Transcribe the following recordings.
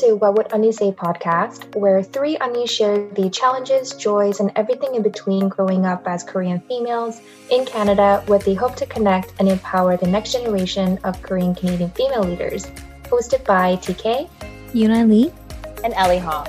to What Would Unnie Say podcast, where three Unnies share the challenges, joys, and everything in between growing up as Korean females in Canada with the hope to connect and empower the next generation of Korean Canadian female leaders. Hosted by TK, Yuna Lee, and Ellie Hong.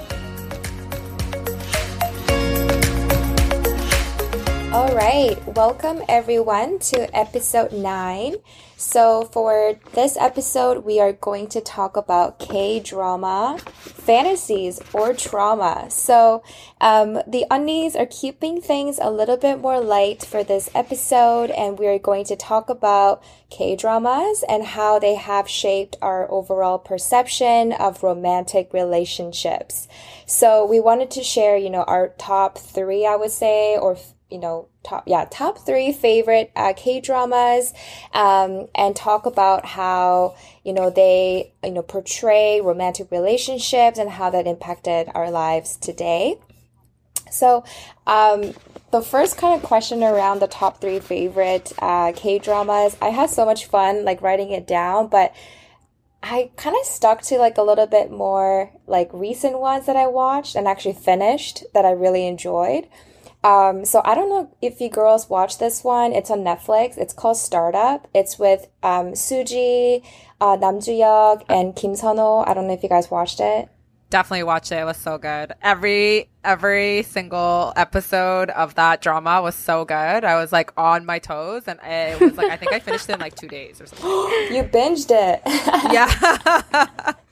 All right, welcome everyone to episode 9. So, for this episode, we are going to talk about K drama, fantasies, or trauma. So, um, the Unnies are keeping things a little bit more light for this episode, and we are going to talk about K dramas and how they have shaped our overall perception of romantic relationships. So, we wanted to share, you know, our top three, I would say, or you know top yeah top three favorite uh, K dramas, um, and talk about how you know they you know portray romantic relationships and how that impacted our lives today. So, um, the first kind of question around the top three favorite uh, K dramas, I had so much fun like writing it down, but. I kind of stuck to like a little bit more like recent ones that I watched and actually finished that I really enjoyed. Um, so I don't know if you girls watch this one. It's on Netflix. It's called Startup. It's with um, Suji, uh, Nam Joo-hyuk, and Kim Sun-ho. I don't know if you guys watched it. Definitely watched it. It was so good. Every every single episode of that drama was so good. I was like on my toes, and it was like I think I finished it in like two days or something. you binged it. yeah.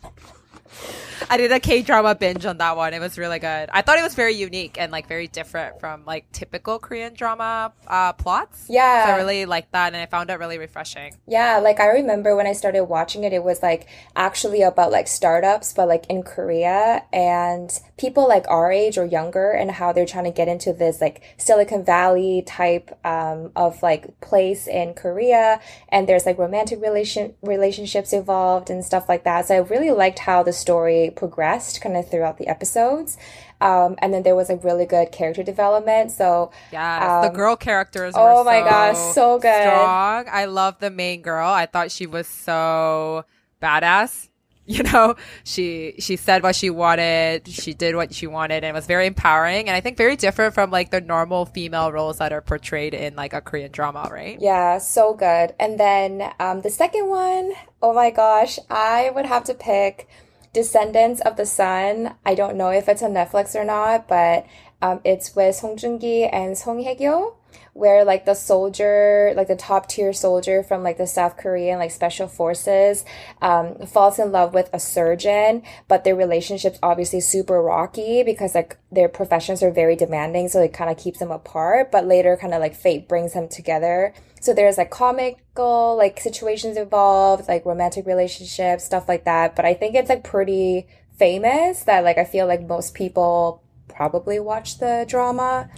I did a K drama binge on that one. It was really good. I thought it was very unique and like very different from like typical Korean drama uh, plots. Yeah, so I really liked that, and I found it really refreshing. Yeah, like I remember when I started watching it, it was like actually about like startups, but like in Korea and people like our age or younger, and how they're trying to get into this like Silicon Valley type um, of like place in Korea, and there's like romantic relation relationships involved and stuff like that. So I really liked how the story progressed kind of throughout the episodes. Um, and then there was a really good character development. So yeah, um, the girl characters. Oh my so gosh, so good. Strong. I love the main girl. I thought she was so badass. You know, she she said what she wanted. She did what she wanted, and it was very empowering. And I think very different from like the normal female roles that are portrayed in like a Korean drama, right? Yeah, so good. And then um, the second one, oh my gosh, I would have to pick Descendants of the Sun. I don't know if it's on Netflix or not, but um, it's with Song Joong-ki and Song Hye-kyo, where like the soldier, like the top tier soldier from like the South Korean like special forces, um, falls in love with a surgeon, but their relationship's obviously super rocky because like their professions are very demanding, so it kind of keeps them apart. But later, kind of like fate brings them together so there's like comical like situations involved, like romantic relationships, stuff like that. But I think it's like pretty famous that like I feel like most people probably watch the drama.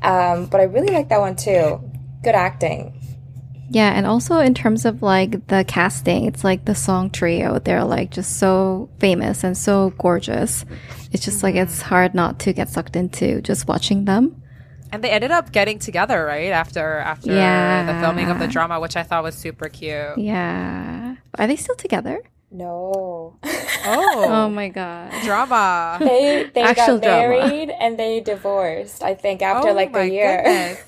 Um, but I really like that one too. Good acting. Yeah, and also in terms of like the casting, it's like the song trio. They're like just so famous and so gorgeous. It's just like it's hard not to get sucked into just watching them. And they ended up getting together, right? After after yeah. the filming of the drama, which I thought was super cute. Yeah. Are they still together? No. Oh. oh my god. Drama. They they Actual got married drama. and they divorced, I think, after oh like a year.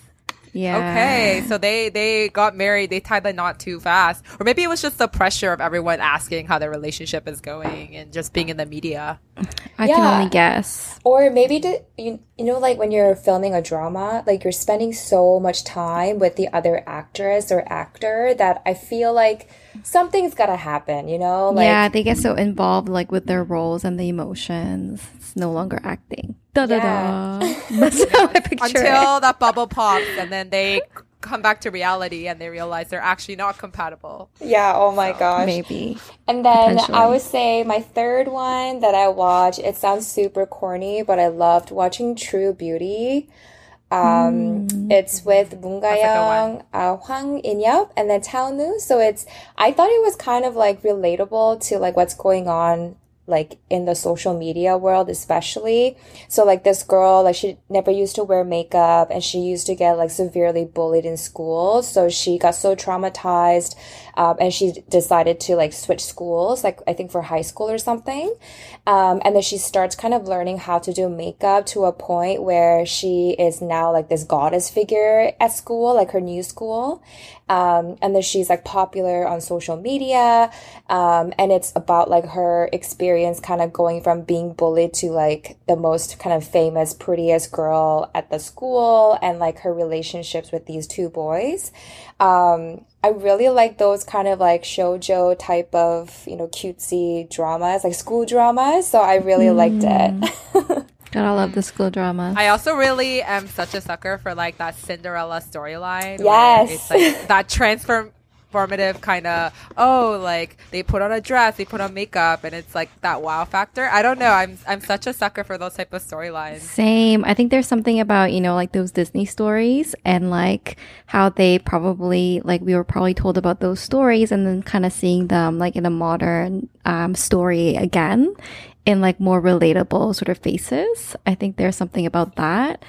Goodness. Yeah. Okay. So they they got married. They tied the knot too fast, or maybe it was just the pressure of everyone asking how their relationship is going and just being in the media. I yeah. can only guess. Or maybe to, you you know like when you're filming a drama, like you're spending so much time with the other actress or actor that I feel like something's gotta happen. You know? Like, yeah, they get so involved like with their roles and the emotions. It's no longer acting. Da da da. That's how I picture Until it. that bubble pops, and then they come back to reality and they realize they're actually not compatible. Yeah, oh my so, gosh. Maybe. And then I would say my third one that I watched, it sounds super corny, but I loved watching True Beauty. Um, mm. It's with Moon Ga-young, uh, Hwang In-yeop, and then Cha Eun-woo. So it's, I thought it was kind of like relatable to like what's going on like in the social media world especially. So like this girl like she never used to wear makeup and she used to get like severely bullied in school. So she got so traumatized um, and she decided to like switch schools like i think for high school or something um, and then she starts kind of learning how to do makeup to a point where she is now like this goddess figure at school like her new school um, and then she's like popular on social media. Um, and it's about like her experience kind of going from being bullied to like the most kind of famous, prettiest girl at the school and like her relationships with these two boys. Um, I really like those kind of like shojo type of, you know, cutesy dramas, like school dramas. So I really mm. liked it. Mm. Gotta love the school drama. I also really am such a sucker for like that Cinderella storyline. Yes. It's like that transform formative kind of oh like they put on a dress they put on makeup and it's like that wow factor i don't know i'm i'm such a sucker for those type of storylines same i think there's something about you know like those disney stories and like how they probably like we were probably told about those stories and then kind of seeing them like in a modern um, story again in like more relatable sort of faces. I think there's something about that.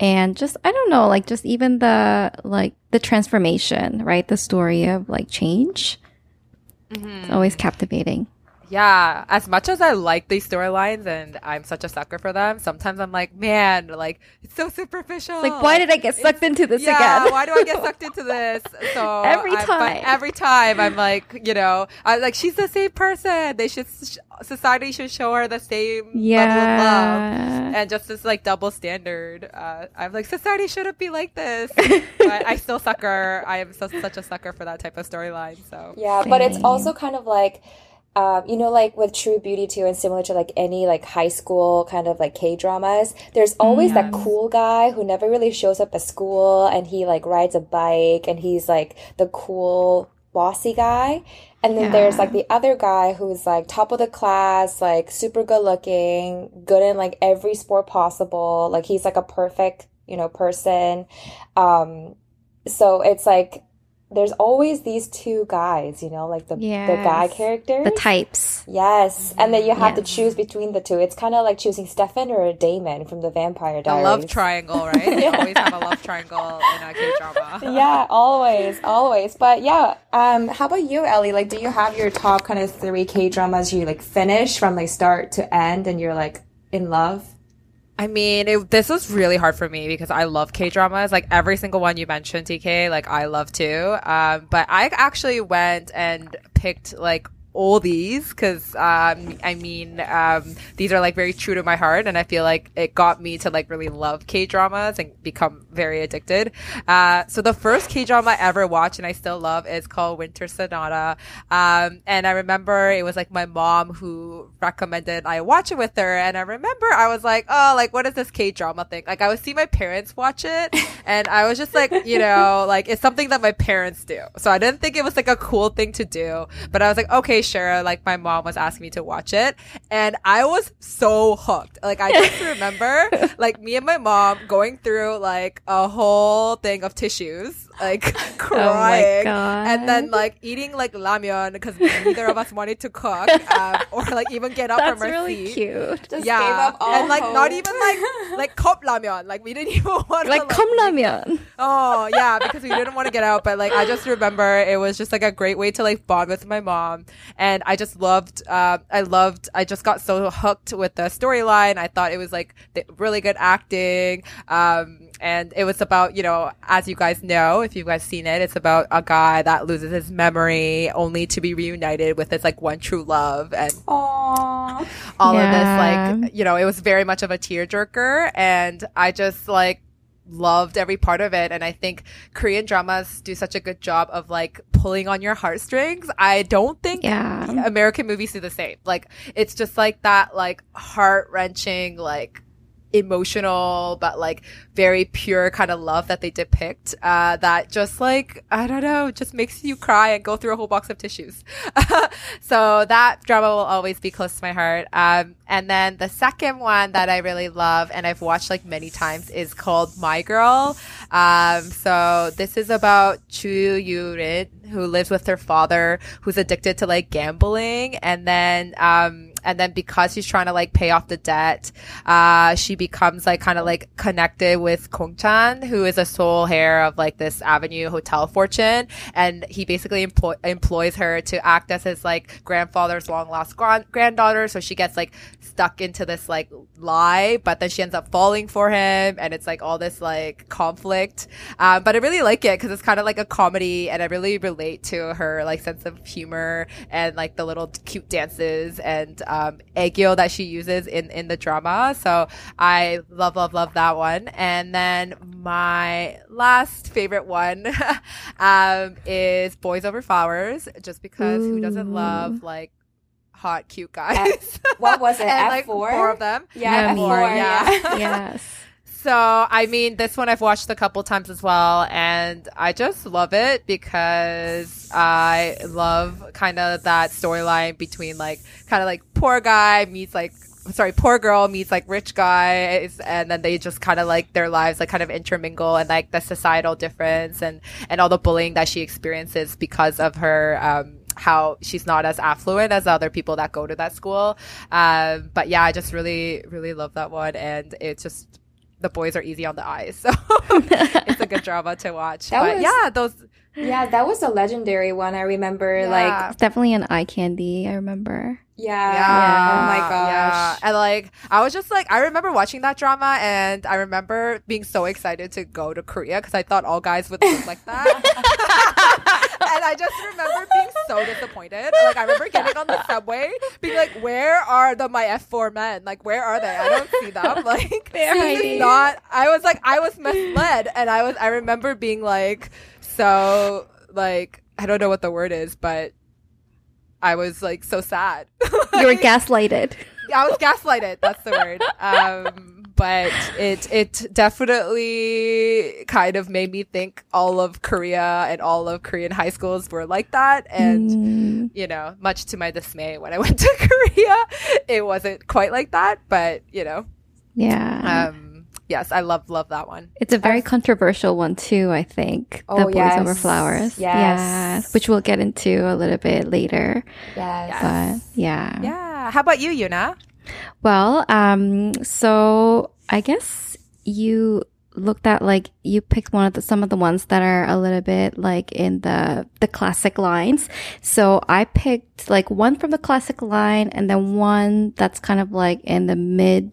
And just, I don't know, like just even the, like the transformation, right? The story of like change. Mm-hmm. It's always captivating. Yeah, as much as I like these storylines and I'm such a sucker for them, sometimes I'm like, man, like it's so superficial. Like, why did I get sucked into this yeah, again? why do I get sucked into this? So every time, every time I'm like, you know, I like she's the same person. They should society should show her the same yeah. level of love, and just this like double standard. Uh, I'm like, society shouldn't be like this. but I still sucker. I am so, such a sucker for that type of storyline. So yeah, Same. but it's also kind of like um, you know, like with True Beauty too, and similar to like any like high school kind of like K dramas, there's always yes. that cool guy who never really shows up at school and he like rides a bike and he's like the cool bossy guy. And then yeah. there's like the other guy who's like top of the class, like super good looking, good in like every sport possible. Like he's like a perfect, you know, person. Um, so it's like there's always these two guys, you know, like the yes. the guy characters, the types. Yes, and then you have yes. to choose between the two. It's kind of like choosing Stefan or Damon from the Vampire Diaries. A love triangle, right? They always have a love triangle in a K drama. yeah, always, always. But yeah, um, how about you, Ellie? Like, do you have your top kind of three K dramas you like finish from like start to end, and you're like in love? I mean, it, this was really hard for me because I love K dramas. Like every single one you mentioned, TK, like I love too. Um, but I actually went and picked like oldies because um, I mean um, these are like very true to my heart, and I feel like it got me to like really love K dramas and become very addicted. Uh, so the first K drama I ever watched and I still love is called Winter Sonata, um, and I remember it was like my mom who recommended I watch it with her, and I remember I was like, oh, like what is this K drama thing? Like I would see my parents watch it, and I was just like, you know, like it's something that my parents do, so I didn't think it was like a cool thing to do, but I was like, okay sure. Like my mom was asking me to watch it and I was so hooked. Like I just remember like me and my mom going through like a whole thing of tissues, like oh crying oh and then like eating like ramyeon because neither of us wanted to cook um, or like even get up That's from our really seat. cute. Just yeah. and like hope. not even like like cup ramyeon. Like we didn't even want like, like cup ramyeon. Oh yeah, because we didn't want to get out. But like I just remember it was just like a great way to like bond with my mom and I just loved. Uh, I loved. I just got so hooked with the storyline. I thought it was like really good acting. Um, and it was about you know, as you guys know, if you guys seen it, it's about a guy that loses his memory only to be reunited with his like one true love and Aww. all yeah. of this. Like you know, it was very much of a tearjerker, and I just like loved every part of it. And I think Korean dramas do such a good job of like pulling on your heartstrings. I don't think yeah. American movies do the same. Like it's just like that like heart wrenching like emotional but like very pure kind of love that they depict uh, that just like i don't know just makes you cry and go through a whole box of tissues. So that drama will always be close to my heart. Um, and then the second one that i really love and i've watched like many times is called my girl Um, so this is about Chu Yurin, who lives with her father, who's addicted to like gambling, and then um, and then because she's trying to like pay off the debt, uh, she becomes like kind of like connected with Kong Chan, who is a sole heir of like this Avenue Hotel fortune, and he basically employ- employs her to act as his like grandfather's long lost grand- granddaughter. So she gets like stuck into this like lie, but then she ends up falling for him, and it's like all this like conflict. Um, but I really like it because it's kind of like a comedy, and I really relate to her like sense of humor and like the little cute dances and um, aegyo that she uses in in the drama. So I love love love that one. And then my last favorite one um, is Boys Over Flowers, just because who doesn't love like hot cute guys? what was it? and F like four? four of them. Yeah, Yeah, F4, yeah. yeah. yes. So, I mean, this one I've watched a couple times as well, and I just love it because I love kind of that storyline between like kind of like poor guy meets like sorry, poor girl meets like rich guys, and then they just kind of like their lives like kind of intermingle, and like the societal difference and and all the bullying that she experiences because of her um how she's not as affluent as other people that go to that school. Um, but yeah, I just really, really love that one. And it's just, the boys are easy on the eyes. So it's a good drama to watch. That but was- yeah, those, Yeah, that was a legendary one. I remember, Yeah. like, It's definitely an eye candy, I remember. yeah, yeah. oh my gosh. Yeah. And like, I was just like, I remember watching that drama and I remember being so excited to go to Korea because I thought all guys would look like that. and I just remember being so disappointed. Like, I remember getting on the subway, being like, where are the my F4 men? Like, where are they? I don't see them. Like, They're this is hiding. not, I was like, I was misled. And I was, I remember being like, so, like, I don't know what the word is, but I was like so sad. You were gaslighted. I was gaslighted. That's the word. Um, but it it definitely kind of made me think all of Korea and all of Korean high schools were like that. And Mm, you know, much to my dismay, when I went to Korea, it wasn't quite like that. But you know, yeah. um, yes, I love love that one. it's a very controversial one too, I think. Oh, the Boys yes. Over Flowers. Yes. Which we'll get into a little bit later. Yes. But yeah. Yeah. How about you, Yuna? Well, um, so I guess you looked at like you picked one of the some of the ones that are a little bit like in the the classic lines. So I picked like one from the classic line and then one that's kind of like in the mid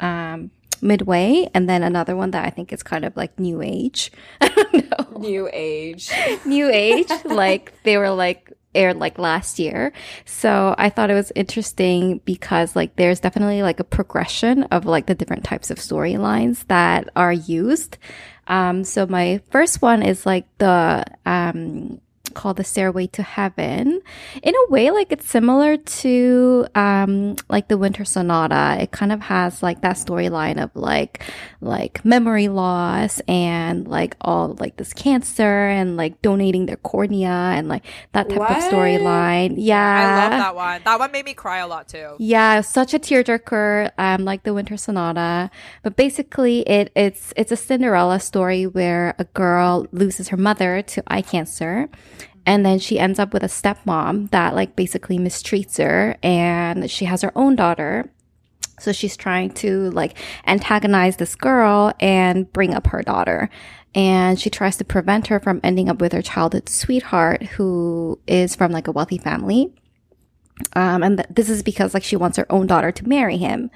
um midway and then another one that I think is kind of like new age. I don't know New age. new age like they were like aired like last year. So i thought it was interesting because like there's definitely like a progression of like the different types of storylines that are used. Um so my first one is like the um called the stairway to heaven in a way like it's similar to um like the winter sonata it kind of has like that storyline of like like memory loss and like all like this cancer and like donating their cornea and like that type What? of storyline yeah I love that one. That one made me cry a lot too. yeah, such a tearjerker, um, like the Winter Sonata. But basically, it it's it's a Cinderella story where a girl loses her mother to eye cancer, and then she ends up with a stepmom that like basically mistreats her, and she has her own daughter. So she's trying to like antagonize this girl and bring up her daughter. And she tries to prevent her from ending up with her childhood sweetheart, who is from like a wealthy family. Um, and th- this is because like she wants her own daughter to marry him.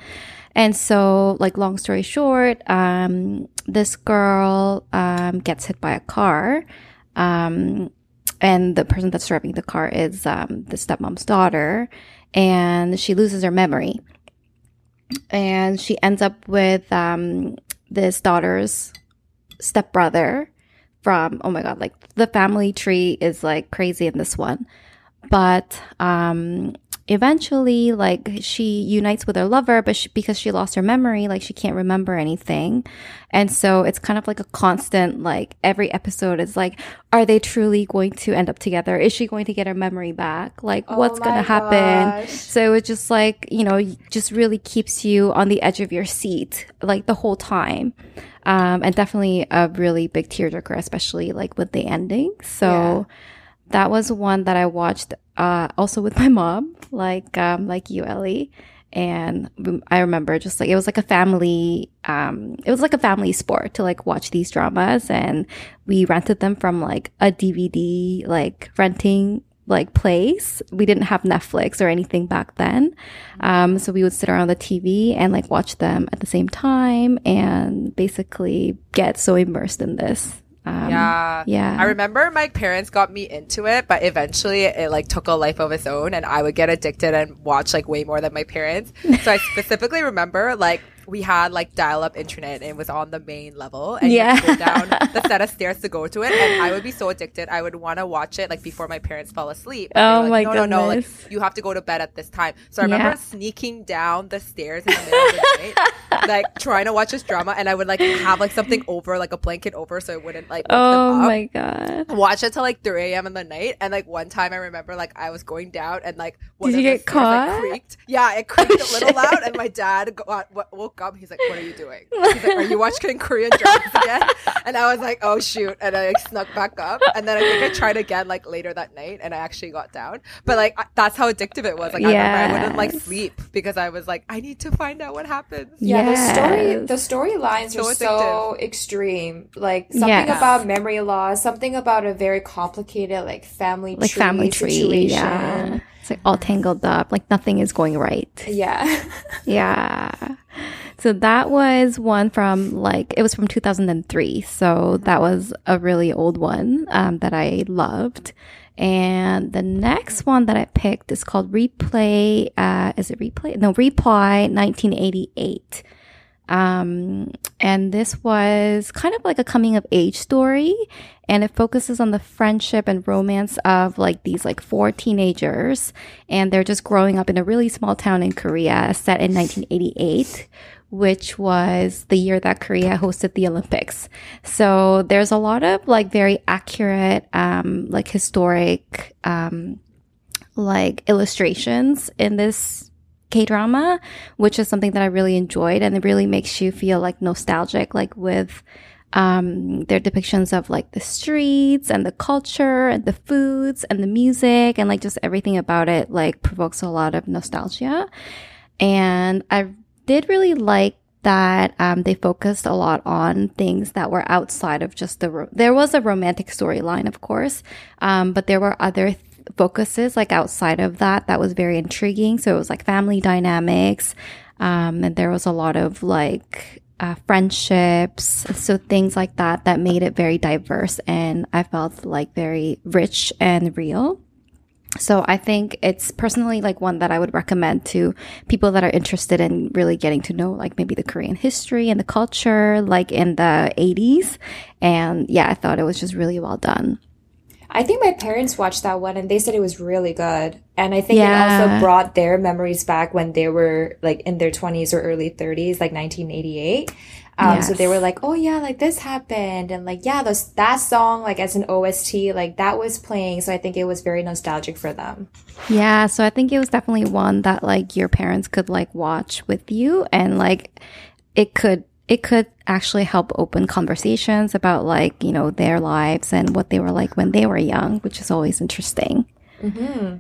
And so, like, long story short, um, this girl um, gets hit by a car. Um, and the person that's driving the car is um, the stepmom's daughter. And she loses her memory. And she ends up with um, this daughter's stepbrother from, oh my God, like the family tree is like crazy in this one but um, eventually, like she unites with her lover, but she, because she lost her memory, like she can't remember anything. And so it's kind of like a constant, like every episode is like, are they truly going to end up together? Is she going to get her memory back? Like Oh what's going to happen? gosh. So it just like, you know, just really keeps you on the edge of your seat, like the whole time. Um, and definitely a really big tearjerker, especially like with the ending. So Yeah. that was one that I watched, uh, also with my mom, like, um, like you, Ellie. And I remember just like, it was like a family, um, it was like a family sport to like watch these dramas. And we rented them from like a DVD, like renting like place. We didn't have Netflix or anything back then. Um, so we would sit around the TV and like watch them at the same time and basically get so immersed in this. Um, yeah. yeah. I remember my parents got me into it, but eventually it like took a life of its own and I would get addicted and watch like way more than my parents. So I specifically remember like we had like dial up internet and it was on the main level and you had to go down the set of stairs to go to it and I would be so addicted. I would want to watch it like before my parents fell asleep. Oh were my like, no, no, no, like you have to go to bed at this time. So I remember Yeah. sneaking down the stairs in the middle of the night, like trying to watch this drama and I would like have like something over, like a blanket over so it wouldn't like Oh them up my god. watch it till like 3 a.m. in the night. And like one time I remember like I was going down and like one Did of you the get stairs, like, caught? creaked. Yeah, it creaked a little oh, shit. loud. And my dad got, woke up. He's like, "What are you doing?" He's like, "Are you watching Korean dramas again?" And I was like, "Oh shoot!" And I like, snuck back up. And then I think I tried again like later that night, and I actually got down. But like I- that's how addictive it was. Like I remember I wouldn't like sleep because I was like, I need to find out what happens. Yeah, the story the storylines So are so extreme. Like something Yes. about memory loss, something about a very complicated like family Like tree family tree. situation. Yeah. It's like all tangled up. Like nothing is going right. Yeah. Yeah. So that was one from like it was from 2003. So that was a really old one um, that I loved. And the next one that I picked is called Replay. Uh, is it Replay? No, Reply 1988. Um, and this was kind of like a coming of age story and it focuses on the friendship and romance of like these like four teenagers and they're just growing up in a really small town in Korea set in 1988 which was the year that Korea hosted the Olympics. So there's a lot of like very accurate um like historic um like illustrations in this K drama, which is something that I really enjoyed, and it really makes you feel like nostalgic, like with um, their depictions of like the streets and the culture and the foods and the music and like just everything about it like provokes a lot of nostalgia. And I did really like that um, they focused a lot on things that were outside of just the. Ro- there was a romantic storyline, of course, um, but there were other th- focuses like outside of that that was very intriguing. So it was like family dynamics, um, and there was a lot of like uh, friendships, so things like that that made it very diverse, and I felt like very rich and real. So I think it's personally like one that I would recommend to people that are interested in really getting to know like maybe the Korean history and the culture like in the 80s. And yeah, I thought it was just really well done. I think my parents watched that one and they said it was really good. And I think it also brought their memories back when they were like in their 20s or early 30s, like 1988. Um, So they were like, oh yeah, like this happened. And like, yeah, those, that song, like as an OST, like that was playing. So I think it was very nostalgic for them. Yeah, so I think it was definitely one that like your parents could like watch with you and like it could it could actually help open conversations about like, you know, their lives and what they were like when they were young, which is always interesting. Mm-hmm.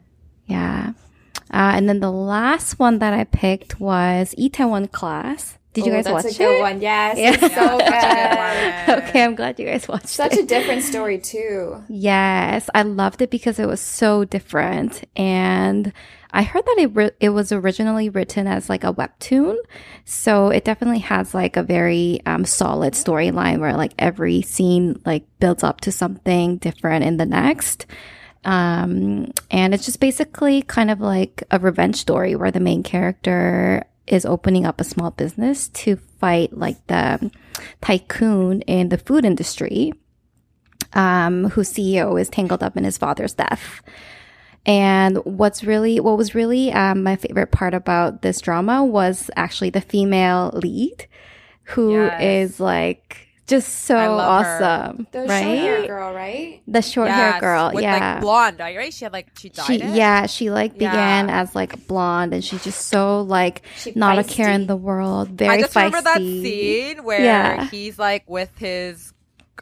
Yeah. Uh, and then the last one that I picked was Itaewon Class. Did you Oh, guys that's watch a good it? one. Yes. Yeah. So good okay, I'm glad you guys watched Such it. a different story too. Yes, I loved it because it was so different. And I heard that it, it was originally written as like a webtoon. So it definitely has like a very um, solid storyline where like every scene like builds up to something different in the next. Um, and it's just basically kind of like a revenge story where the main character is opening up a small business to fight like the tycoon in the food industry um, whose CEO is tangled up in his father's death. And what's really, what was really um, my favorite part about this drama was actually the female lead, who Yes. is like just so I love her. awesome, The right? short hair girl, right? The short hair Yes, girl, with yeah. like blonde, right? She had like she dyed she, it. yeah, she like began Yeah. as like blonde, and she's just so like She not a care in the world, very I just feisty. remember that scene where Yeah. he's like with his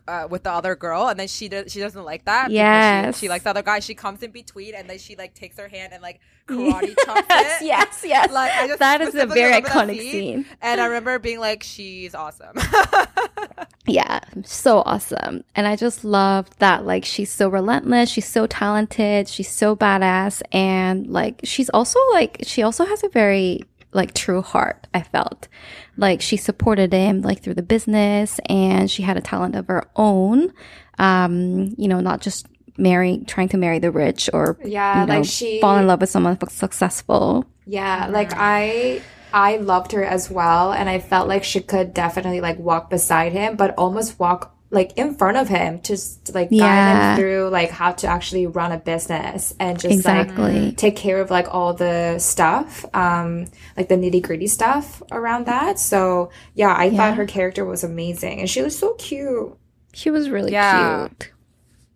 uh, with the other girl, and then she does, she doesn't like that. Yes. she, she likes the other guy. She comes in between, and then she like takes her hand and like karate chops yes, it. yes, yes. Like I just that is a very iconic scene. And I remember being like, "She's awesome." Yeah, so awesome. And I just love that like she's so relentless, she's so talented, she's so badass and like she's also like she also has a very like true heart, I felt. Like she supported him like through the business and she had a talent of her own. Um, you know, not just marrying trying to marry the rich or Yeah, you know, like she fall in love with someone successful. Yeah, like I I loved her as well and I felt like she could definitely like walk beside him but almost walk like in front of him to just like guide Yeah. him through like how to actually run a business and just Exactly. like take care of like all the stuff um like the nitty-gritty stuff around that. So, yeah, I Yeah. thought her character was amazing and she was so cute. She was really Yeah. cute.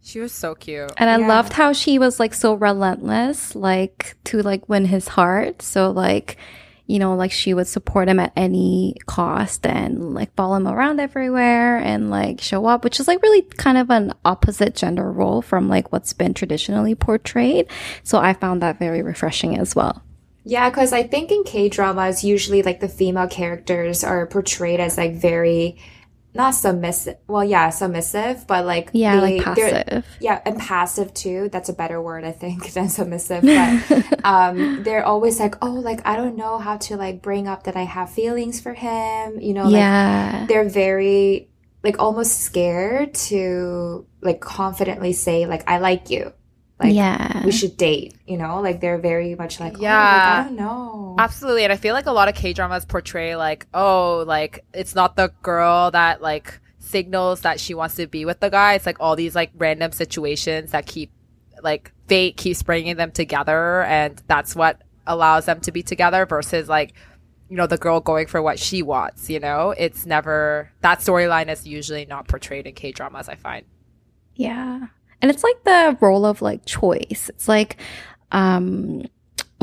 she was so cute. And I Yeah. loved how she was like so relentless, like to like win his heart. So like, you know, like she would support him at any cost and like follow him around everywhere and like show up, which is like really kind of an opposite gender role from like what's been traditionally portrayed. So I found that very refreshing as well. Yeah, because I think in K dramas, usually like the female characters are portrayed as like very not submissive. Well, yeah, submissive, but like Yeah, they- like passive. Yeah, and passive too. That's a better word, I think, than submissive. But um, they're always like, oh, like I don't know how to like bring up that I have feelings for him. You know, like yeah. they're very like almost scared to like confidently say like I like you. Like yeah. we should date, you know? Like they're very much like, oh, like, Yeah. I don't know. Absolutely. And I feel like a lot of K dramas portray like, oh, like it's not the girl that like signals that she wants to be with the guy. It's like all these like random situations that keep like fate keeps bringing them together and that's what allows them to be together versus like you know the girl going for what she wants you know it's never that storyline is usually not portrayed in k-dramas i find Yeah. And it's like the role of like choice. It's like, um,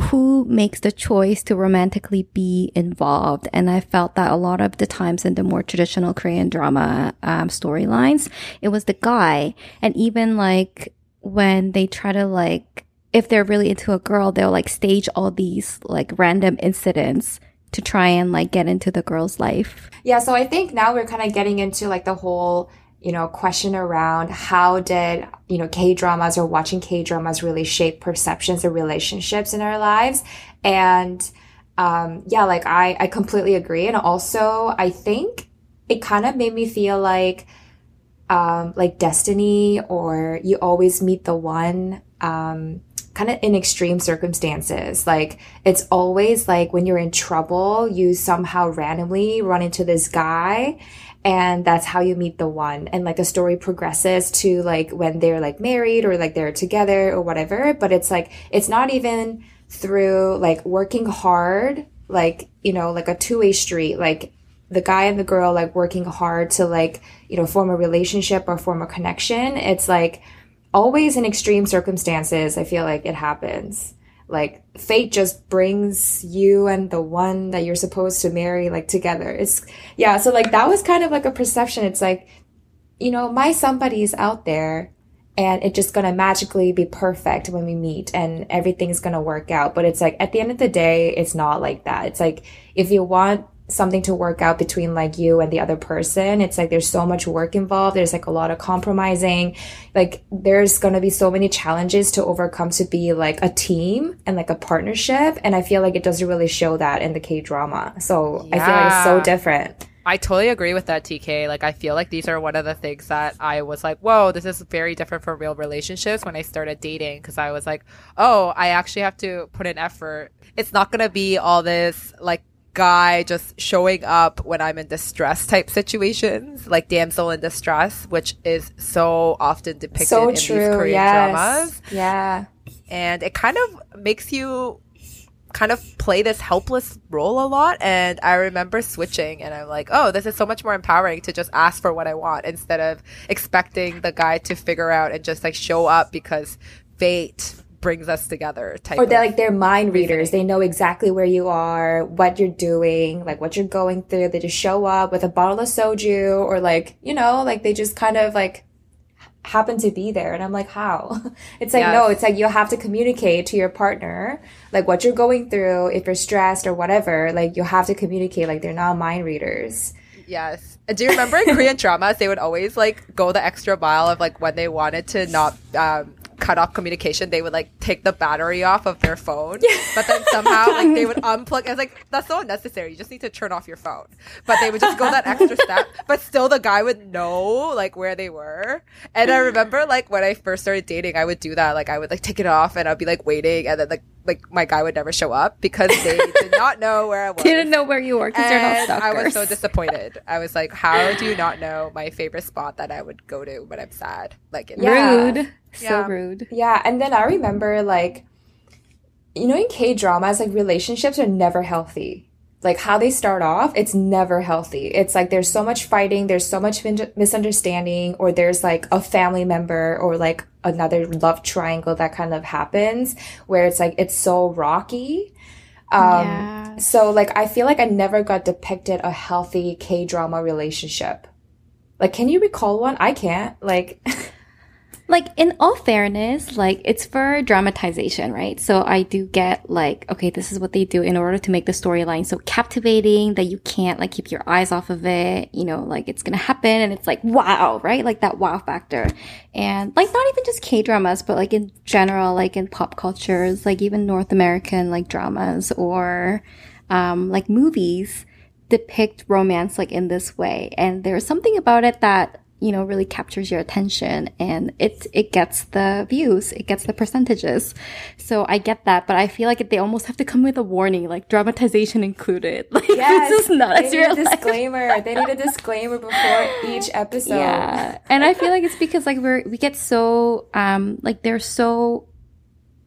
who makes the choice to romantically be involved? And I felt that a lot of the times in the more traditional Korean drama, um, storylines, it was the guy. And even like when they try to like, if they're really into a girl, they'll like stage all these like random incidents to try and like get into the girl's life. Yeah, so I think now we're kind of getting into like the whole, you know, question around how did, you know, K dramas or watching K dramas really shape perceptions of relationships in our lives. And um, yeah, like I, I completely agree. And also, I think it kind of made me feel like, um, like destiny or you always meet the one. Um, kind of in extreme circumstances. Like it's always like when you're in trouble, you somehow randomly run into this guy and that's how you meet the one. And like the story progresses to like when they're like married or like they're together or whatever. But it's like, it's not even through like working hard, like, you know, like a two way street, like the guy and the girl like working hard to like, you know, form a relationship or form a connection. It's like, always in extreme circumstances, I feel like it happens. Like fate just brings you and the one that you're supposed to marry like together. It's yeah, so like that was kind of like a perception. It's like, you know, my somebody's out there and it's just gonna magically be perfect when we meet and everything's gonna work out. But it's like at the end of the day, it's not like that. It's like if you want something to work out between like you and the other person it's like there's so much work involved there's like a lot of compromising like there's going to be so many challenges to overcome to be like a team and like a partnership and i feel like it doesn't really show that in the k drama so i feel like it's so different I totally agree with that, TK. Like, I feel like these are one of the things that I was like, whoa, this is very different from real relationships when I started dating. Cause I was like, oh, I actually have to put in effort. It's not going to be all this like guy just showing up when I'm in distress type situations, like damsel in distress, which is so often depicted so in these Korean yes dramas. yeah and it kind of makes you kind of play this helpless role a lot. And I remember switching and I'm like, oh, this is so much more empowering to just ask for what I want instead of expecting the guy to figure out and just like show up because fate brings us together type or they're like they're mind readers. reasoning. they know exactly where you are what you're doing like what you're going through. They just show up with a bottle of soju or like you know like they just kind of like happen to be there. And i'm like how? It's like no it's like you have to communicate to your partner like what you're going through if you're stressed or whatever like you have to communicate like they're not mind readers Yes. Do you remember in Korean dramas, they would always like go the extra mile of like when they wanted to not um, cut off communication, they would like take the battery off of their phone. But then somehow like they would unplug. It's like that's so unnecessary. You just need to turn off your phone. But they would just go that extra step. But still, the guy would know like where they were. And I remember like when I first started dating, I would do that. Like I would like take it off and I'd be like waiting, and then like like my guy would never show up because they did not know where I was. They didn't know where you were because they're not And stalkers. I was so disappointed. I was like, how do you not know my favorite spot that I would go to when I'm sad? Like, in Yeah. rude. So Yeah. rude. Yeah, and then I remember like you know in K dramas like relationships are never healthy. Like how they start off, it's never healthy. It's like there's so much fighting, there's so much min- misunderstanding or there's like a family member or like another love triangle that kind of happens where it's like it's so rocky. Um Yeah. so like I feel like I never got depicted a healthy K drama relationship. Like can you recall one? I can't. Like like in all fairness like it's for dramatization right? So i do get like okay this is what they do in order to make the storyline so captivating that you can't like keep your eyes off of it you know like it's gonna happen and it's like wow right? Like that wow factor. And like not even just k dramas but like in general like in pop cultures like even north american like dramas or um like movies depict romance like in this way. And there's something about it that you know really captures your attention and it it gets the views it gets the percentages. So i get that but i feel like they almost have to come with a warning like dramatization included. Like this is not they need a disclaimer. they need a disclaimer before each episode. yeah and i feel like it's because like we're we get so um like they're so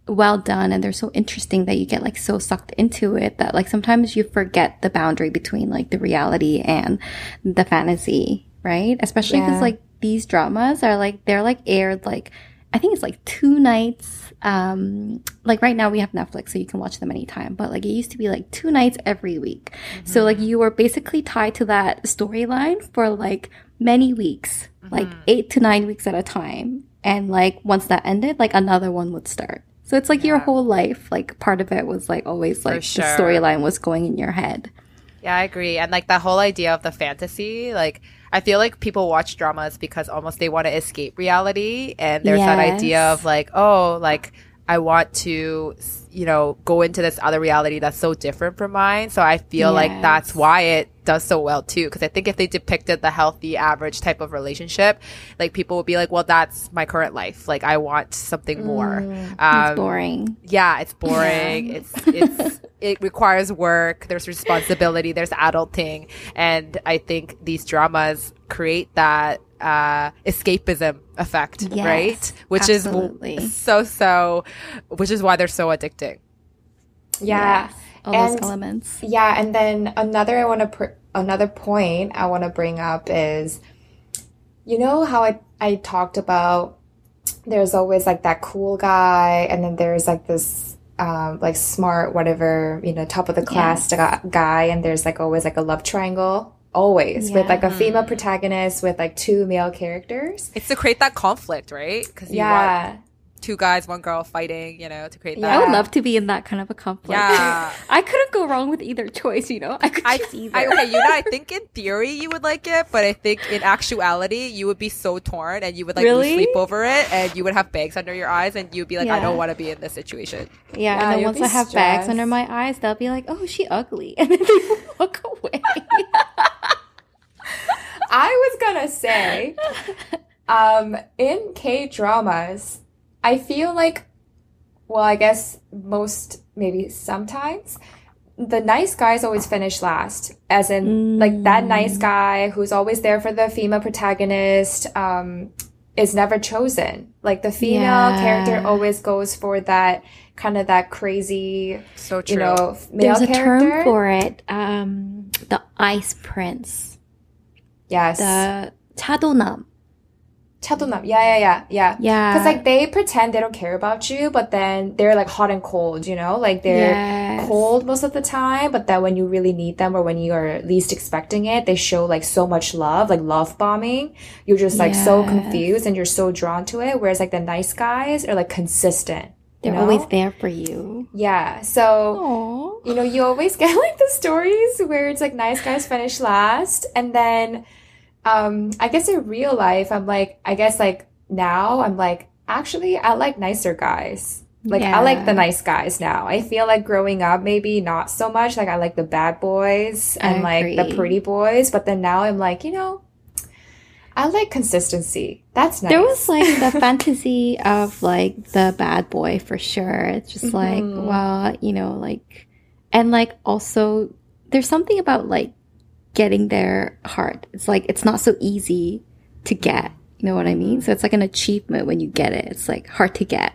well done and they're so interesting that you get like so sucked into it that like sometimes you forget the boundary between like the reality and the fantasy right especially because Yeah. like these dramas are like they're like aired like i think it's like two nights um like right now we have netflix so you can watch them anytime but like it used to be like two nights every week so like you were basically tied to that storyline for like many weeks like eight to nine weeks at a time and like once that ended like another one would start so it's like your whole life like part of it was like always like sure. the storyline was going in your head Yeah, I agree. And like the whole idea of the fantasy, like I feel like people watch dramas because almost they want to escape reality and there's that idea of like, oh, like I want to you know, go into this other reality that's so different from mine. So I feel like that's why it does so well too. Cause I think if they depicted the healthy, average type of relationship, like people would be like, well, that's my current life. Like I want something more. it's Um, boring yeah, it's boring. It's it's it requires work. There's responsibility. There's adulting, and I think these dramas create that uh, escapism effect, Yes, right? Which absolutely. is so so, which is why they're so addicting. Yeah. Yes, all those elements Yeah, and then another I want to pr- another point I want to bring up is you know how I I talked about there's always like that cool guy and then there's like this um like smart whatever, you know, top of the class Yes. guy and there's like always like a love triangle always with like a female hmm. protagonist with like two male characters. It's to create that conflict, right? Because you want Yeah. two guys, one girl fighting, you know, to create that. I would love to be in that kind of a conflict. Yeah. I couldn't go wrong with either choice, you know? I could I, choose either. I okay, you know, I think in theory you would like it, but I think in actuality you would be so torn and you would like Really? sleep over it, and you would have bags under your eyes, and you'd be like, I don't want to be in this situation. yeah, Yeah, and then once I have bags under my eyes, they'll be like, oh, she ugly. And then they will walk away. I was gonna say, um, in K dramas, I feel like, well, I guess most, maybe sometimes, the nice guys always finish last. As in, like that nice guy who's always there for the female protagonist. Um, is never chosen. Like the female Yeah. character always goes for that kind of that crazy, So true. you know, male There's a character. term for it. Um, the ice prince. yes. The 차도남. 차도남. Yeah, yeah, yeah, yeah. Yeah. Because like they pretend they don't care about you, but then they're like hot and cold, you know? Like they're Yes. cold most of the time, but then when you really need them or when you are least expecting it, they show like so much love, like love bombing. You're just like so Yes. confused and you're so drawn to it. Whereas like the nice guys are like consistent. They're know? always there for you. Yeah. So Aww. you know, you always get like the stories where it's like nice guys finish last. And then, um, I guess in real life, I'm like, I guess like now I'm like, actually, I like nicer guys. Like, I like the nice guys now. I feel like growing up, maybe not so much. Like, I like the bad boys and like the pretty boys. But then now I'm like, you know, I like consistency. That's nice. There was like the fantasy of like the bad boy for sure. It's just like, Mhm. well, you know, like, and like also there's something about like getting their heart. It's like, it's not so easy to get. You know what I mean? So it's like an achievement when you get it. It's like hard to get.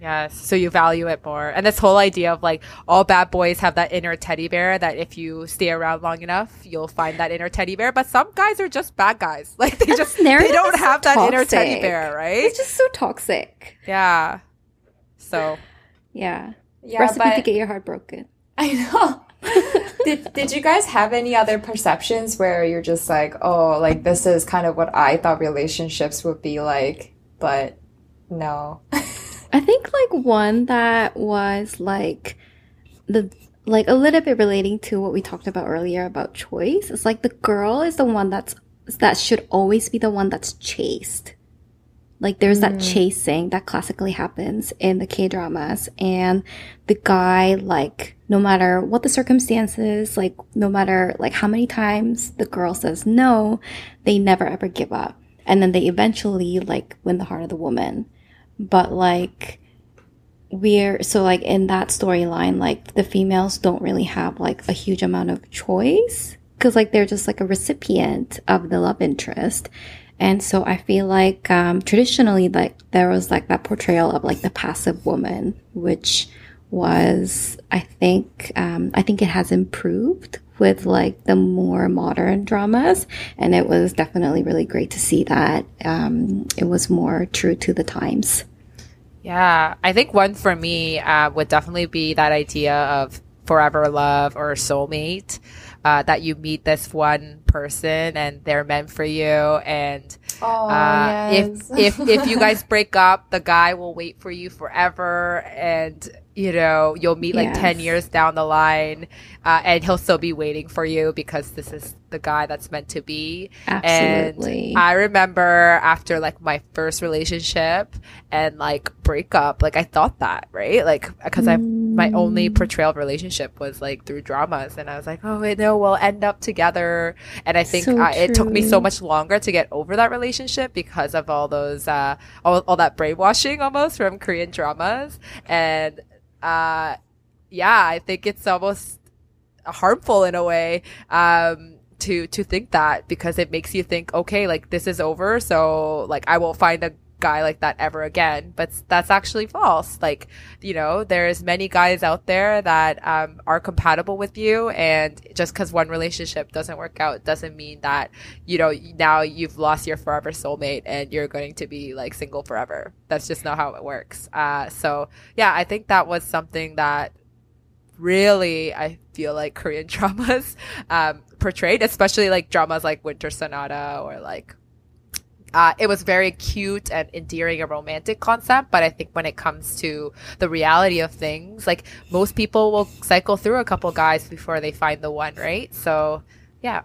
Yes. So you value it more. And this whole idea of like all bad boys have that inner teddy bear that if you stay around long enough, you'll find that inner teddy bear. But some guys are just bad guys. Like they just they don't is so have that inner teddy bear, right? It's just so toxic. Yeah. So Yeah. yeah, Recipe but to get your heart broken. I know. did did you guys have any other perceptions where you're just like, oh, like this is kind of what I thought relationships would be like, but no. I think like one that was like the like a little bit relating to what we talked about earlier about choice. It's like the girl is the one that's that should always be the one that's chased. Like there's that mm. chasing that classically happens in the K dramas and the guy like no matter what the circumstances, like no matter like how many times the girl says no, they never ever give up. And then they eventually like win the heart of the woman but like we're so like in that storyline like the females don't really have like a huge amount of choice because like they're just like a recipient of the love interest. And so i feel like um traditionally like there was like that portrayal of like the passive woman which was i think um i think it has improved with like the more modern dramas and it was definitely really great to see that um it was more true to the times Yeah, I think one for me uh, would definitely be that idea of forever love or soulmate. Uh, that you meet this one person and they're meant for you, and Oh, uh, if if if you guys break up, the guy will wait for you forever, and you know you'll meet like ten years down the line, uh, and he'll still be waiting for you because this is the guy that's meant to be. Absolutely. And I remember after like my first relationship and like breakup, like I thought that, right? Like because I my only portrayal of relationship was like through dramas, and I was like, oh, wait, no, we'll end up together. And I think So uh, it took me so much longer to get over that relationship because of all those uh all, all that brainwashing almost from Korean dramas, and uh yeah, I think it's almost harmful in a way um to to think that because it makes you think okay like this is over so like i won't find a guy like that ever again but that's actually false. Like you know there's many guys out there that um, are compatible with you and just because one relationship doesn't work out doesn't mean that you know now you've lost your forever soulmate and you're going to be like single forever. That's just not how it works. Uh, so yeah i think that was something that really I feel like Korean dramas um, portrayed, especially like dramas like Winter Sonata or like uh, it was very cute and endearing and romantic concept, but I think when it comes to the reality of things, like most people will cycle through a couple guys before they find the one, right? So, yeah.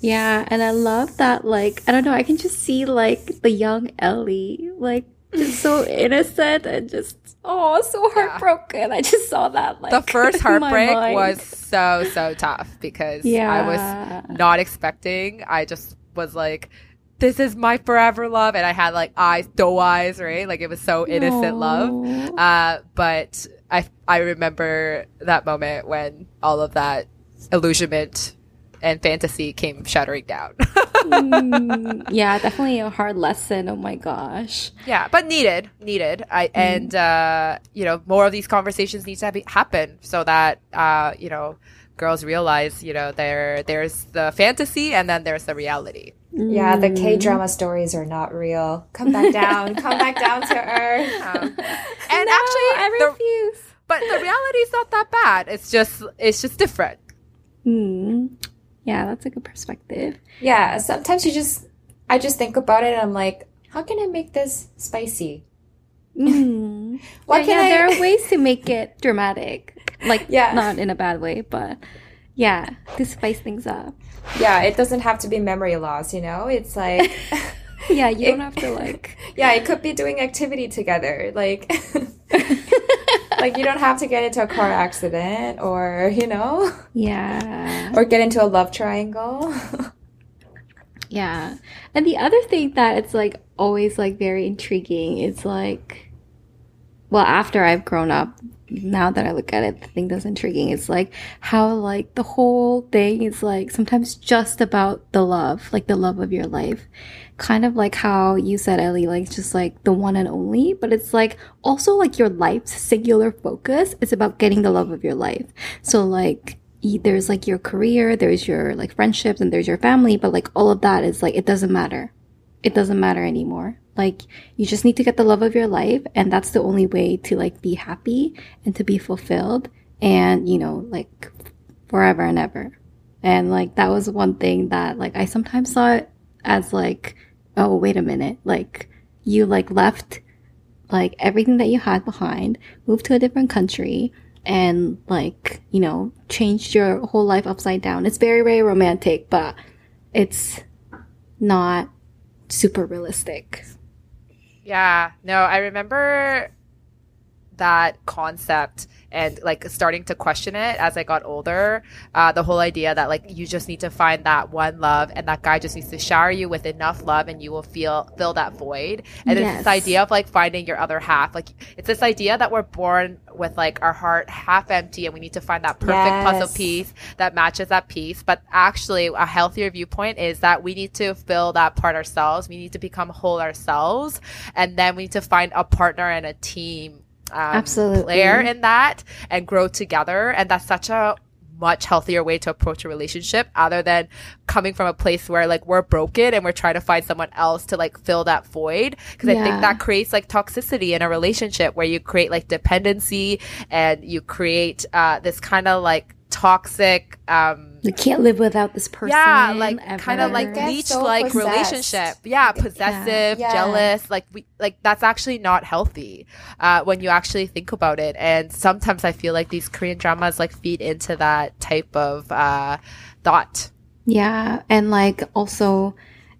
Yeah, and I love that. Like, I don't know, I can just see like the young Ellie, like just so innocent and just oh, so heartbroken. I just saw that. Like The first heartbreak was so, so tough because yeah. I was not expecting. I just was like, this is my forever love. And I had like eyes, doe eyes, right? Like it was so innocent love. Uh, but I, I remember that moment when all of that illusionment and fantasy came shattering down. mm, yeah, definitely a hard lesson. Oh my gosh. Yeah, but needed, needed. I mm. and uh, you know more of these conversations need to have, happen so that uh, you know girls realize you know there there's the fantasy and then there's the reality. Yeah, the K drama stories are not real. Come back down. come back down to earth. Um, and no, actually, I refuse. The, but the reality is not that bad. It's just it's just different. Hmm. Yeah, that's a good perspective. Yeah, sometimes you just I just think about it and I'm like, how can I make this spicy? Mm. Why yeah, yeah I... there are ways to make it dramatic. Like yeah. not in a bad way, but yeah, to spice things up. Yeah, it doesn't have to be memory loss, you know? It's like Yeah, you don't have to like Yeah, it could be doing activity together. Like like you don't have to get into a car accident or, you know? Yeah. Or get into a love triangle. yeah. And the other thing that it's like always like very intriguing is like well, after I've grown up, now that I look at it, the thing that's intriguing is like how like the whole thing is like sometimes just about the love, like the love of your life kind of like how you said, Ellie, like just like the one and only, but it's like also like your life's singular focus is about getting the love of your life. So like there's like your career, there's your like friendships, and there's your family, but like all of that is like it doesn't matter. It doesn't matter anymore. Like you just need to get the love of your life, and that's the only way to like be happy and to be fulfilled, and you know like forever and ever. And like that was one thing that like I sometimes saw it as like oh, wait a minute. Like, you like left like everything that you had behind, moved to a different country, and like, you know, changed your whole life upside down. It's very, very romantic, but it's not super realistic. Yeah, no, I remember that concept and like starting to question it as I got older. Uh, the whole idea that like you just need to find that one love and that guy just needs to shower you with enough love and you will feel fill that void. And yes. it's this idea of like finding your other half. Like it's this idea that we're born with like our heart half empty and we need to find that perfect yes. puzzle piece that matches that piece. But actually a healthier viewpoint is that we need to fill that part ourselves. We need to become whole ourselves. And then we need to find a partner and a team um, Absolutely. player in that and grow together. And that's such a much healthier way to approach a relationship other than coming from a place where like we're broken and we're trying to find someone else to like fill that void because yeah. i think that creates like toxicity in a relationship where you create like dependency and you create uh, this kind of like toxic um you can't live without this person yeah like kind of like leech like so relationship. Yeah possessive yeah. jealous like we like that's actually not healthy uh when you actually think about it. And sometimes i feel like these korean dramas like feed into that type of uh thought. Yeah and like also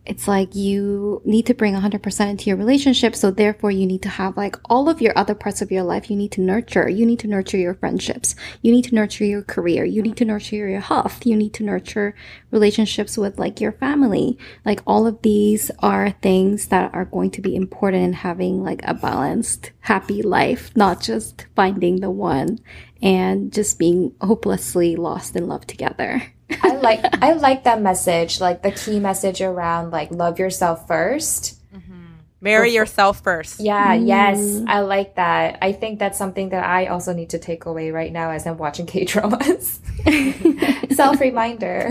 it's like you need to bring 100% into your relationship. So therefore you need to have like all of your other parts of your life you need to nurture. You need to nurture your friendships. You need to nurture your career. You need to nurture your health. You need to nurture relationships with like your family. Like all of these are things that are going to be important in having like a balanced, happy life, not just finding the one and just being hopelessly lost in love together. I like I like that message, like the key message around like love yourself 1st mm-hmm. Marry Before, yourself first. Yeah, mm. yes, I like that. I think that's something that I also need to take away right now as I'm watching K dramas. Self reminder.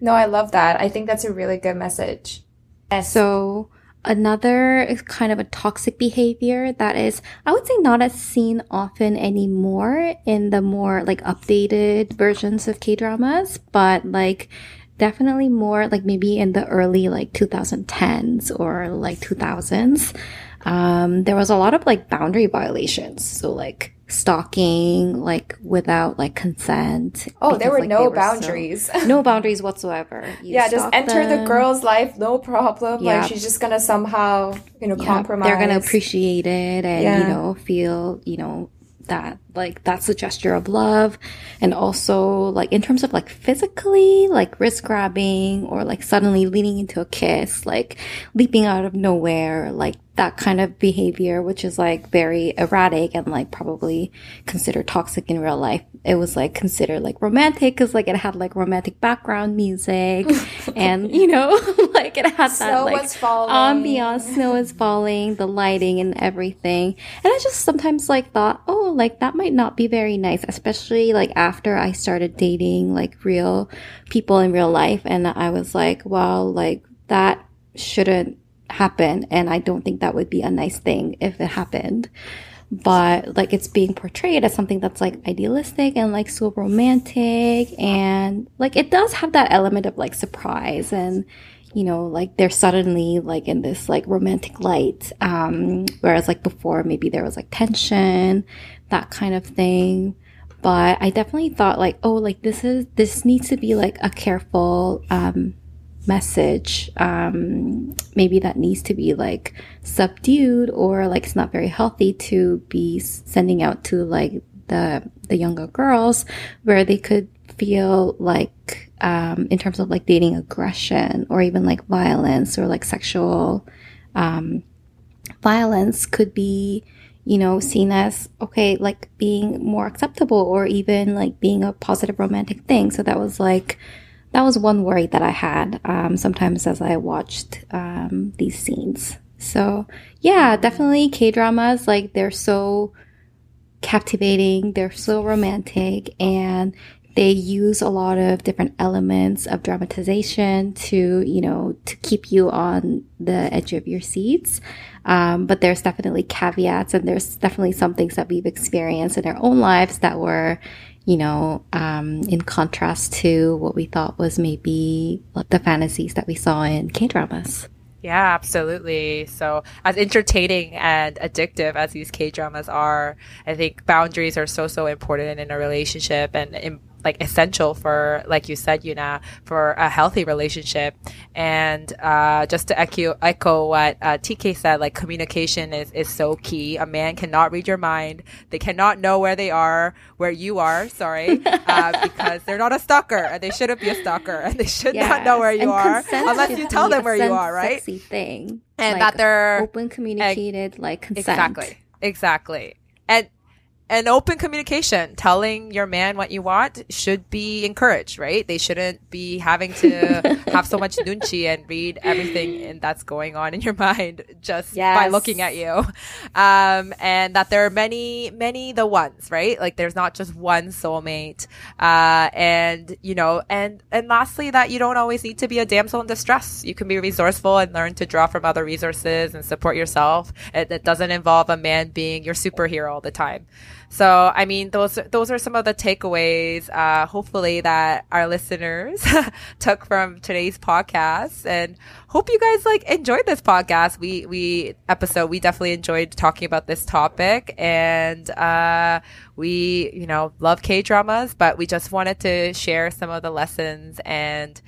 no, I love that. I think that's a really good message. So Another kind of a toxic behavior that is, I would say not as seen often anymore in the more like updated versions of K-dramas, but like definitely more like maybe in the early like 2010s or like 2000s. Um, there was a lot of like boundary violations. So like stalking like without like consent. Oh, because, there were like, no boundaries. So, no boundaries whatsoever. You yeah, just enter them. the girl's life, no problem. Yeah. Like she's just gonna somehow, you know, yeah, compromise. They're gonna appreciate it and, yeah. you know, feel, you know, that like that's a gesture of love. And also like in terms of like physically like wrist grabbing or like suddenly leaning into a kiss like leaping out of nowhere like that kind of behavior which is like very erratic and like probably considered toxic in real life. It was like considered like romantic because like it had like romantic background music and you know like it had that like ambiance snow is falling the lighting and everything. And i just sometimes like thought oh like that might not be very nice especially like after i started dating like real people in real life. And i was like well like that shouldn't happen. And i don't think that would be a nice thing if it happened. But like it's being portrayed as something that's like idealistic and like so romantic. And like it does have that element of like surprise and you know like they're suddenly like in this like romantic light. Um whereas like before maybe there was like tension that kind of thing. But i definitely thought like oh like this is this needs to be like a careful um message. Um, maybe that needs to be like subdued or like it's not very healthy to be sending out to like the the younger girls where they could feel like um, in terms of like dating aggression or even like violence or like sexual um, violence could be you know seen as okay like being more acceptable or even like being a positive romantic thing so that was like that was one worry that I had um, sometimes as I watched um, these scenes. So yeah, definitely K dramas like they're so captivating, they're so romantic, and they use a lot of different elements of dramatization to you know to keep you on the edge of your seats. Um, but there's definitely caveats, and there's definitely some things that we've experienced in our own lives that were you know, um, in contrast to what we thought was maybe the fantasies that we saw in K dramas. Yeah, absolutely. So, as entertaining and addictive as these K dramas are, I think boundaries are so, so important in a relationship and in, like essential for, like you said, Yuna, for a healthy relationship. And uh, just to echo echo what uh, TK said, like communication is is so key. A man cannot read your mind. They cannot know where they are, where you are. Sorry, uh, because they're not a stalker, and they shouldn't be a stalker, and they should yes. not know where you and are unless you tell them where you are. Right? Thing and like that they're open communicated, like consent. Exactly. Exactly. And and open communication, telling your man what you want should be encouraged, right? They shouldn't be having to have so much nunchi and read everything that's going on in your mind just yes. by looking at you. Um, and that there are many, many the ones, right? Like there's not just one soulmate. Uh, and, you know, and, and lastly, that you don't always need to be a damsel in distress. You can be resourceful and learn to draw from other resources and support yourself. It, it doesn't involve a man being your superhero all the time. So, I mean, those those are some of the takeaways. Uh, hopefully, that our listeners took from today's podcast, and hope you guys like enjoyed this podcast. We we episode. We definitely enjoyed talking about this topic, and uh, we you know love K dramas, but we just wanted to share some of the lessons and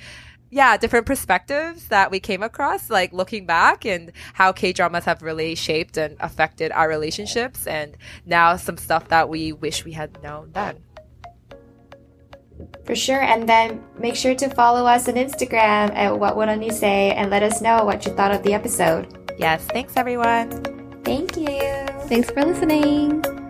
yeah, different perspectives that we came across, like looking back and how K dramas have really shaped and affected our relationships, and now some stuff that we wish we had known then. For sure, and then make sure to follow us on Instagram at What Would Unnie Say and let us know what you thought of the episode. Yes, thanks everyone. Thank you. Thanks for listening.